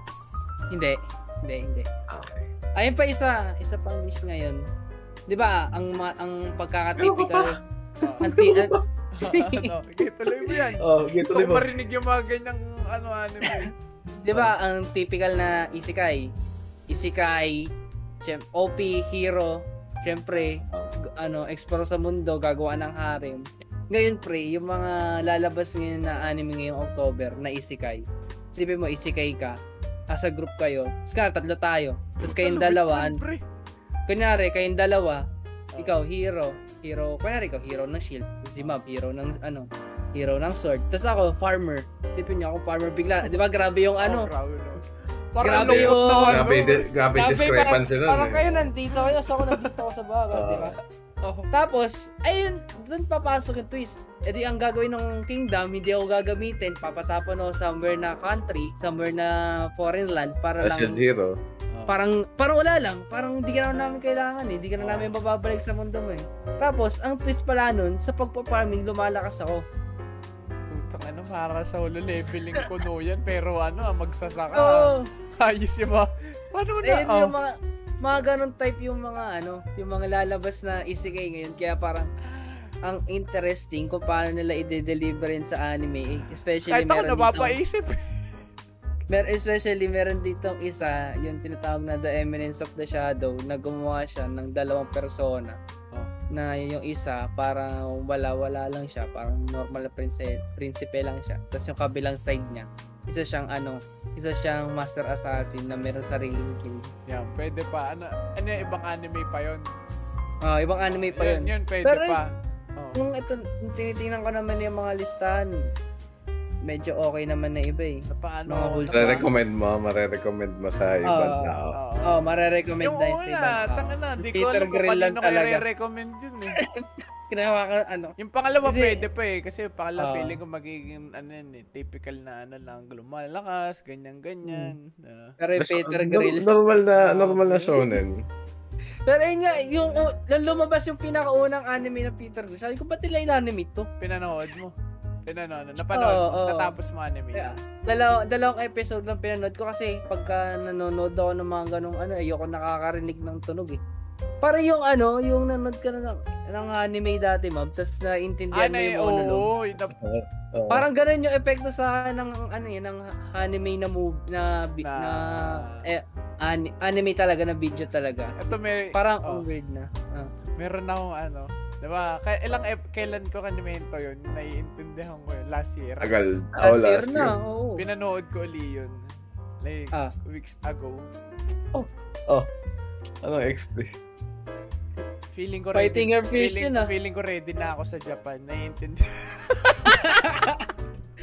Hindi. Hindi, hindi. Ah, Okay. Ayun pa isa, isa pang dish ngayon. 'Di ba? Ang ma- ang pagkaka-typical ang ti- an- ano, okay, tuloy mo yan. Oh, gito Gusto ko marinig yung mga ganyang ano anime. 'di ba ang typical na isekai? Isekai, OP hero, syempre g- ano, explore sa mundo, gagawa ng harem. Ngayon pre, yung mga lalabas ngayon na anime ngayong October na isekai. Isipin mo isekai ka, as a group kayo. Tapos tatlo tayo. Tapos kayong dalawa, pre. kunyari, kayong dalawa, ikaw, hero. Hero, kunyari ikaw, hero ng shield. Si Mab, hero ng, ano, hero ng sword. Tapos ako, farmer. Isipin niyo ako, farmer bigla. Di ba, grabe yung ano. Oh, grabe no. Parang Grabe yung- na ano. Grabe, di- grabe discrepancy parang, nun. parang eh. kayo nandito kayo, so ako nandito ako sa baba, Oo. di ba? Oh. Tapos, ayun, doon papasok yung twist. E di, ang gagawin ng kingdom, hindi ako gagamitin. Papatapon ako somewhere na country, somewhere na foreign land para As lang yung hero. parang parang wala lang parang hindi ka na namin kailangan eh hindi ka na namin mababalik sa mundo mo eh tapos ang twist pala nun sa pagpa-farming lumalakas ako Putang ano, para sa ulo leveling ko no yan. Pero ano, ah, magsasaka. oo Ayos yung mga... Paano oh, na? Oh. yung mga mga ganun type yung mga ano yung mga lalabas na isekai ngayon kaya parang ang interesting kung paano nila i-deliver sa anime eh. especially Kahit ako meron dito napapaisip. Mer especially meron ditong isa, yung tinatawag na The Eminence of the Shadow, na gumawa siya ng dalawang persona. Oh. Na yung isa, parang wala-wala lang siya, parang normal na prince, prinsipe lang siya. Tapos yung kabilang side niya, isa siyang ano, isa siyang master assassin na meron sariling kill. Yan, pwede pa. Ano, ano ibang anime pa yon? Ah, ibang anime pa yun. Yun, pwede Pero- pa. Oh. Kung ito, tinitingnan ko naman yung mga listahan, medyo okay naman na iba eh. Paano? Mga paano- Re-recommend mo, mare-recommend mo sa ibang Oo. tao. Oo. Oh, marerecommend Yung na sa ibang tao. tanga na, di ko Peter alam kung kayo talaga. re-recommend yun eh. Ginawa ka, ano, Yung pangalawa Kasi- pwede pa eh. Kasi yung pangalawa Oo. feeling ko magiging ano yun eh, typical na ano lang, lumalakas, ganyan-ganyan. Ah. pero yung Peter Grill. Normal na, Ah, normal na shonen. Pero yun nga, yung, oh, nung lumabas yung pinakaunang anime na Peter Grill, sabi ko, ba't nila in-anime to? Pinanood mo. Pinanood. Napanood Oo, mo. oo. Natapos mo anime. Yeah. Dalaw, dalawang episode lang pinanood ko kasi pagka nanonood ako ng mga ganong ano, ayoko nakakarinig ng tunog eh. Para yung ano, yung nanonood ka na ng, ng anime dati, ma'am, tapos Ah, naintindihan na mo eh, yung monologue. oo. yun na- Oo. Parang ganun yung epekto sa ng ano eh, ng anime na move na Na- na, eh, ani- anime talaga na video talaga. Ito may, Parang oh, weird na. Ah. meron akong ano. Diba? Kaya ilang ep- kailan ko kanimento yun? Naiintindihan ko yun. Last year. Last Oh, year last na, year. oo. Pinanood ko uli yun. Like, Ah. weeks ago. Anong explain? Feeling ko Fighting your fish feeling, yun ah. feeling ko ready na ako sa Japan. Naiintindihan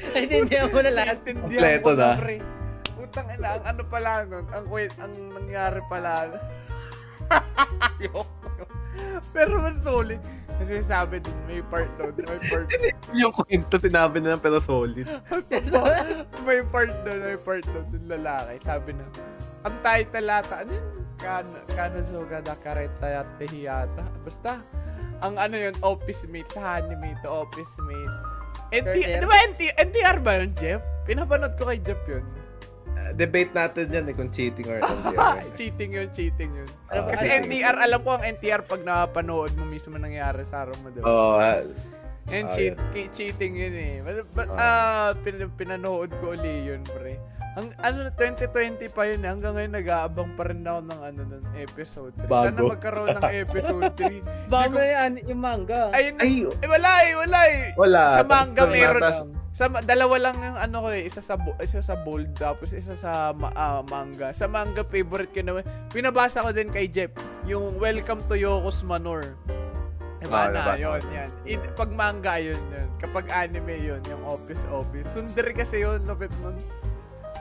Naintindihan mo na lahat. Naiintindihan Kompleto ko na, na. pre. Utang ina, ang ano pala nun, ang, wait, ang nangyari pala. Ayoko. Pero man solid. Kasi sabi din, may part doon, may part Yung kwento, sinabi na lang pero solid. may part doon, may part doon, yung lalaki. Sabi na, ang title ata, ano yun? Kan, Kanosuga da Kareta Yatte Hiyata. Basta, ang ano yun, office mate, sa anime to, office mate. NT, Sure, di ba NT, NTR ba yun, Jeff? Pinapanood ko kay Jeff yun. Uh, debate natin yan eh kung cheating or hindi. cheating yun, cheating yun. Ba- Kasi NTR, alam ko ang NTR pag napanood mo mismo nangyari sa araw mo, diba? Oo. ah, And Ah, cheat, ki- cheating yun eh. But, but Ah. ah, pin- pinanood ko uli yun, pre. Ang, ano, 2020 pa yun eh. Hanggang ngayon nag-aabang pa rin ako ng ano, ng episode 3. Sana Bago. magkaroon ng episode 3. Baka Di ko- yan, yung manga. Ayun, Ay, eh, wala eh, wala eh. wala. Sa manga meron tas- Sa dalawa lang yung ano ko eh, isa sa isa sa bold tapos isa sa ma- ah, manga. Sa manga favorite ko naman. Pinabasa ko din kay Jeff yung Welcome to Yoko's Manor. Diba Ah, na, yun, yan. I- pag manga yun, yun. Kapag anime yun, yung Office Office. Sunder kasi yun, lupit nun.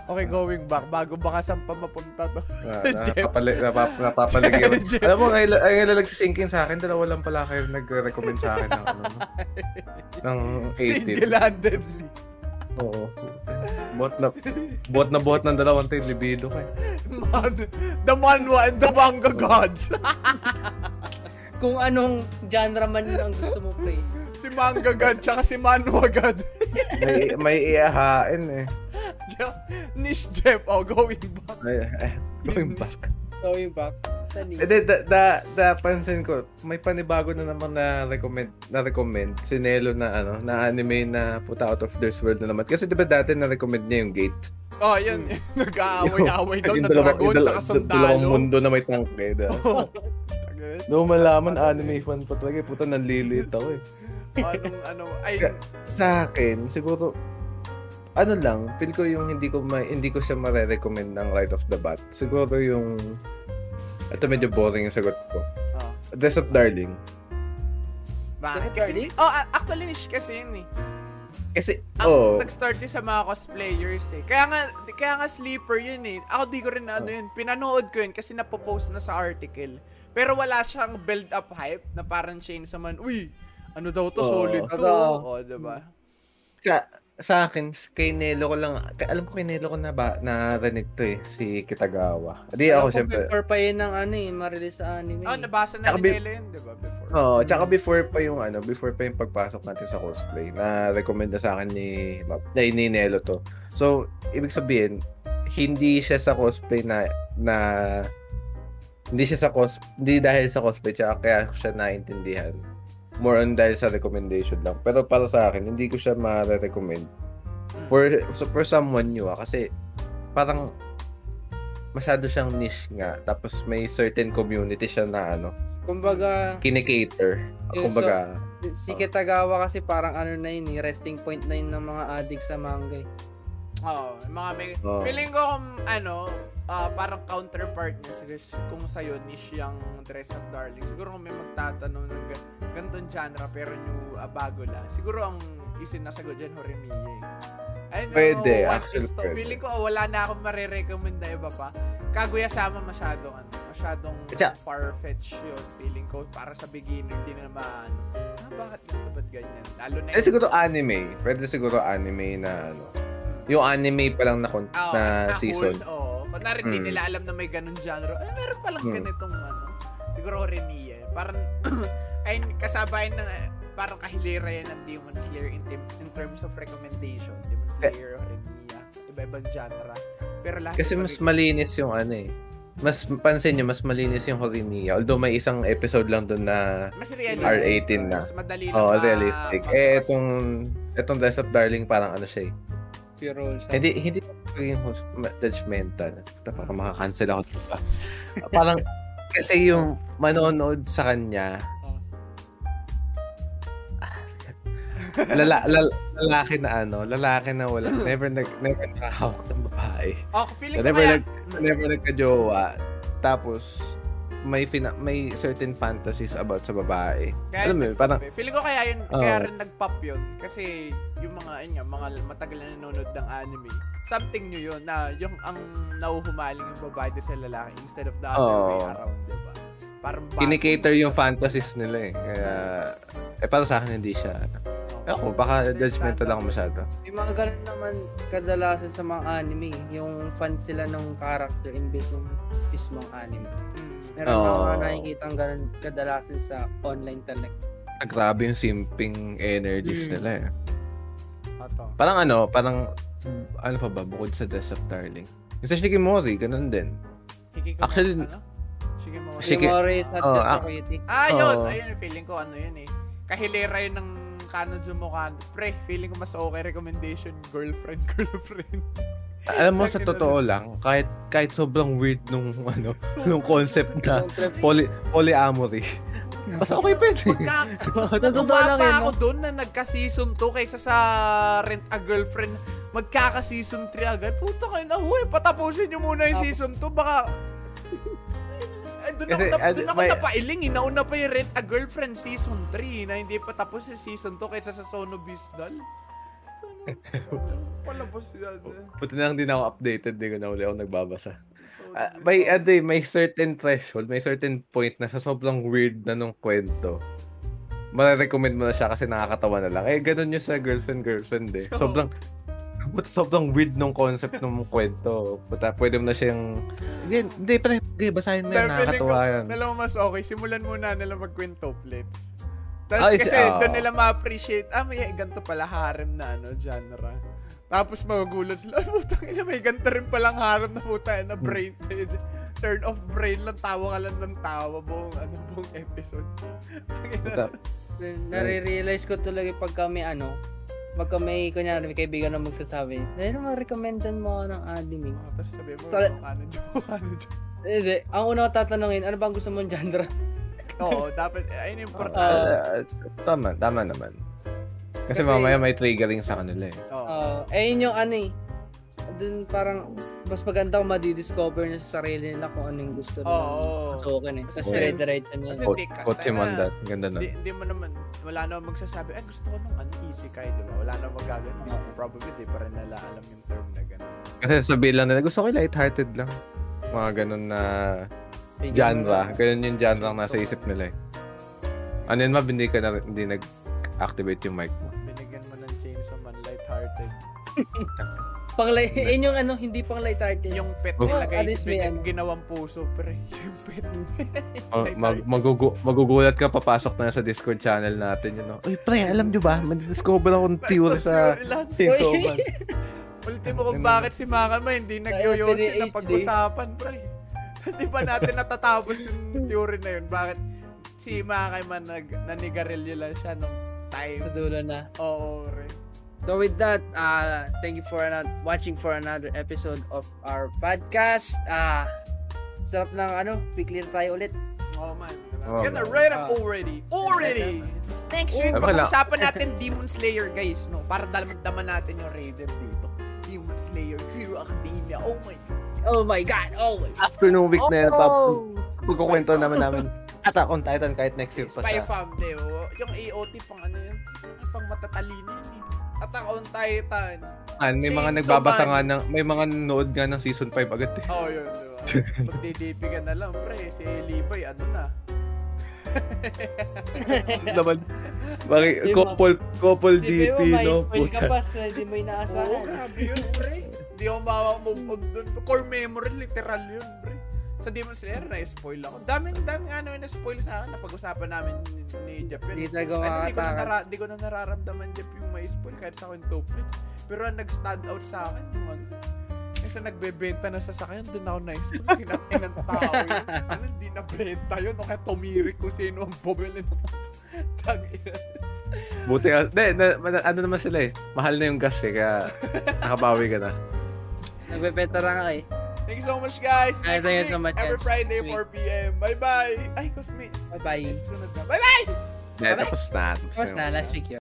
Okay, going back. Bago baka saan pa mapunta to. Ah, napapali, napap. Alam mo, ngayon, ay, ngayon lang nagsisinkin sa akin, dalawa lang pala kayo nagre-recommend sa akin ng ano, no? ng 18. Single-handedly. Oo. Bot na, bot na bot ng dalawang tayo, libido ka. eh. Man, the manhwa and the manga gods. Kung anong genre man ang gusto mo, pre. Si manga god, tsaka si manhwa god. May, may iahain eh. Niche Jeff, oh, going back. Ay, ay, going back. Going back. Tani. Eh, di, da, da, da, pansin ko, may panibago na naman na recommend, na recommend si Nelo na ano, na anime na puta out of this world na naman. Kasi di ba dati na recommend niya yung Gate? Oh, yun. Nag-aaway-aaway daw na dalawa- dragon, dala- tsaka Dalawang sundalo. mundo na may tangke. Da. Oh. Noong malaman anime fan pa talaga, eh, puta nanlilit ako eh. Anong, ano, ay, Sa akin, siguro, ano lang, feel ko yung hindi ko ma, hindi ko siya mare-recommend ng right off the bat. Siguro yung, ito medyo boring yung sagot ko. oh, Death of Darling. bakit? Kasi, Carly? oh, actually, niche kasi yun eh. Kasi, Ang oh, nag-start din sa mga cosplayers eh. Kaya nga, kaya nga sleeper yun eh. Ako di ko rin na ano yun. Pinanood ko yun kasi napopost na sa article. Pero wala siyang build-up hype na parang Shane sa man, uy, ano daw to, Oo. solid to. Totoo. O, diba? sa, sa akin, kay Nelo ko lang, kay- alam ko kay Nelo ko na ba, narinig to eh, si Kitagawa. Di ako, syempre. Before pa yun ng ano eh, ma-release sa anime. Oh, nabasa na Tsaka ni Nela yun, diba, before? Oo, tsaka before pa yung ano, before pa yung pagpasok natin sa cosplay, na recommend na sa akin ni na ni Nelo to. So, ibig sabihin, hindi siya sa cosplay na na hindi siya sa cos hindi dahil sa cosplay tsaka kaya siya naintindihan. More on dahil sa recommendation lang. Pero para sa akin, hindi ko siya ma-recommend. For so for someone new ah, kasi parang masyado siyang niche nga. Tapos may certain community siya na ano, Kumbaga, kinikater. Yung Kumbaga, si Kitagawa kasi parang ano na yun eh, resting point na yun ng mga addict sa manga eh. Oo, yung mga may... Oo. Feeling ko kung ano, ah, parang counterpart niya siguro kung sa'yo niche yung Dress Up Darling. Siguro kung may magtatanong ng ga- ganitong genre pero new ah, bago lang. Siguro ang isin na sagot dyan, Horimiya eh. Ayun, Pwede, oh, what actually is to? pwede. Feeling ko oh, wala na akong marirecommend na iba pa. Kaguya sama masyadong ano, masyadong Tsaka- far-fetched yun. Feeling ko para sa beginner, hindi na maano. Ah, bakit ganito ba't ganyan? Lalo na eh siguro anime. Pwede siguro anime na ano. Yung anime pa lang na, kon- Ah, na as na season. Old, oo. Kunwari, Mm. nila alam na may ganun genre. Ay, meron palang Mm. ganitong ano. Siguro Horimiya. Parang, ay, kasabayan ng, eh, parang kahilira yan ng Demon Slayer in, tim- in terms of recommendation. Demon Slayer, Horimiya. Iba-ibang genre. Pero lahat Kasi mas malinis yung ano eh. Mas pansin nyo, mas malinis yung Horimiya. Although may isang episode lang doon na Mas realistic. R18 na. Mas madali lang oh, realistic. Eh, itong, itong Dress Up Darling parang ano siya eh. Pure roll siya. Hindi, hindi maging hus- ma- judgmental. Parang makakancel ako. Diba? parang, kasi yung manonood sa kanya, lala, lala, lalaki na ano, lalaki na wala, never nag, never nakahawak ng babae. Oh, feeling ko Never, kaya... nag, never nagka-jowa. Tapos, may fina, may certain fantasies about sa babae. Kaya, Alam mo yun, parang, Feeling ko kaya yun, Oo. kaya rin nag-pop yun. Kasi yung mga, yun nga, mga matagal na nanonood ng anime, something new yun, na yung ang nauhumaling yung babae din sa lalaki instead of the other Oo. way around, diba? Parang bago. kinikater yung fantasies nila eh. Kaya, eh, para sa akin hindi siya. ano. Ako, baka judgmental lang ako masyado. May mga ganun naman kadalasan sa mga anime. Yung fan sila ng character imbes ng mismong anime. Meron oh. mga nakikita ganun kadalasan sa online talaga. Ah, Grabe yung simping energies Mm. nila eh. Oto. Parang ano, parang, ano pa ba, bukod sa Death of Darling. Yung sa Shikimori, ganun din. Actually, ano? Sige mo. Sige. Shimori is not Oh, just ah. a. Ah, yun. Oo. Ayun, feeling ko ano yun eh. Kahilera yun ng Kanadyo mo kan. Pre, feeling ko mas okay recommendation girlfriend girlfriend. Alam mo sa totoo lang, kahit kahit sobrang weird nung ano, nung concept na poly, polyamory. Mas okay pa yun. Natuwa lang pa ako doon na nagka-season 2 kaysa sa Rent a Girlfriend. Magkaka-season 3 agad. Puta kayo na, huy, patapusin nyo muna yung season 2. Baka... Doon ako, na, doon ako may- napailing. Eh. Nauna pa yung Rent a Girlfriend season 3 na hindi pa tapos yung season 2 kaysa sa Sono Bisdal. Palabas yan. eh. Buti na lang din ako updated, di ko na uli ako nagbabasa. Bisdal. may, ano, eh, may certain threshold, may certain point na sa sobrang weird na nung kwento, marirecommend mo na siya kasi nakakatawa na lang. Eh, ganun yung sa girlfriend-girlfriend eh. Sobrang, But sobrang weird nung concept ng kwento. Puta, pwede mo na siyang... Hindi, hindi, pre. Hindi, basahin mo yan. Ko, yan. Alam mo mas okay, simulan muna nila magquintuplets. Ah, Tapos is- kasi ah. doon nila ma-appreciate, ah, may ganito pala harem na ano, genre. Tapos magugulat sila, ay putang ina, may ganito rin palang harem na puta na brain dead. Turn off brain lang, tawa ka lang ng tawa buong, ano, buong episode. Puta, Nare-realize ko talaga pag kami ano, pagka may, kunyari, may kaibigan na magsasabi, dahil naman recommendan mo ako ng anime. Oh, Tapos sabi mo, So- ano dyan, ano dyan. Hindi, ang una ko tatanungin, ano bang gusto mong genre? Oo, dapat, ayun yung important. Ah. ah, tama, tama naman. Kasi, Kasi- mamaya may triggering sa kanila eh. Oo. Uh, eh, yun yung ano eh. Dun parang, mas maganda kung madidiscover na sa sarili nila kung ano yung gusto nila. Oo. Pasukin eh. Tapos Kasi- dire-diretso niya. kasi- Quote, di ka- quote him on that. Ganda na. Hindi, hindi mo naman, wala naman magsasabi, ay gusto ko nung ano, isekai, di ba? Wala naman magagano. Oo. Probably, di pa rin nila alam yung term na gano'n. Kasi sabihin lang nila, gusto ko yung lighthearted lang. Mga ganun na genre. Ganun yung genre ang nasa isip nila eh. Ano yun, Mab, hindi ka na, hindi nag-activate yung mic mo. Binigyan mo ng Chainsaw Man, lighthearted. Pang light, yun yung ano, hindi pang lighthearted. Yung pet Oh. nila At guys, may ano. ginawang puso, pre. Yung pet. Oh, mag, magugu- magugulat ka, papasok na sa Discord channel natin yun. No? Uy, pre, alam nyo ba? Mag-discover akong theory sa. Man. Ultimo kung bakit si Makama hindi nagyoyosi na pag-usapan, pre. Di ba natin natatapos yung theory na yun? Bakit si Makama nag nanigarilyo lang siya nung time? Sa dulo na. Oo, pre. So with that, uh, thank you for ano- watching for another episode of our podcast. Ah, sarap ng ano, na tayo ulit. Oh man. Diba? Oh, Get the red up already. Already! Next week, Oh. Pag-usapan natin Demon Slayer, guys, no? Para dalamdaman natin yung Raiden dito. Demon Slayer, Hero Academia. Oh my God. Oh my God! Oh my God! After nung week na yun, Oh! pagkukwento naman namin Attack on Titan kahit next year pa Spy siya. Fam, di ba? Yung AOT pang ano yun? Pang matatalino yun eh. Attack on Titan. Ah, may mga nagbabasa Man. nga ng, may mga nanood nga ng season 5 agad eh. Oh, yun, di ba? Magdi-DP ka na lang, pre. Si Levi, ano na? naman. Bakit, couple, couple Si DP, no? spoil ka pa, hindi mo Oo, inaasahan. grabe yun, pre. Hindi ako maka-move on dun. Core memory, literal yun, pre. Sa Demon Slayer, na-spoil ako. Daming, daming ano yung na-spoil sa akin na pag-usapan namin ni, ni Jeff yun. Hindi talaga Ano, di ko, na nara- di ko na nararamdaman Jeff yung may spoil kahit sa akin tuplets. Pero ang nag-stand out sa akin, yung ano, kasi nagbebenta na sasakyan, doon ako na-spoil. Kinakain ng tao yun. Sana hindi nabenta yun. O kaya tumirik kung sino ang bumili ng tangina. Buti nga. Hindi, na, ma- ano naman sila eh. Mahal na yung gas eh, kaya nakabawi ka na. Nagbebenta na nga eh. Thank you so much, guys. Next thank you week, so much, every. Friday, Next 4 p.m. Bye-bye. Ay, Cosme. Bye-bye. Na. Bye-bye! Hindi, tapos na. Tapos na, last week yun.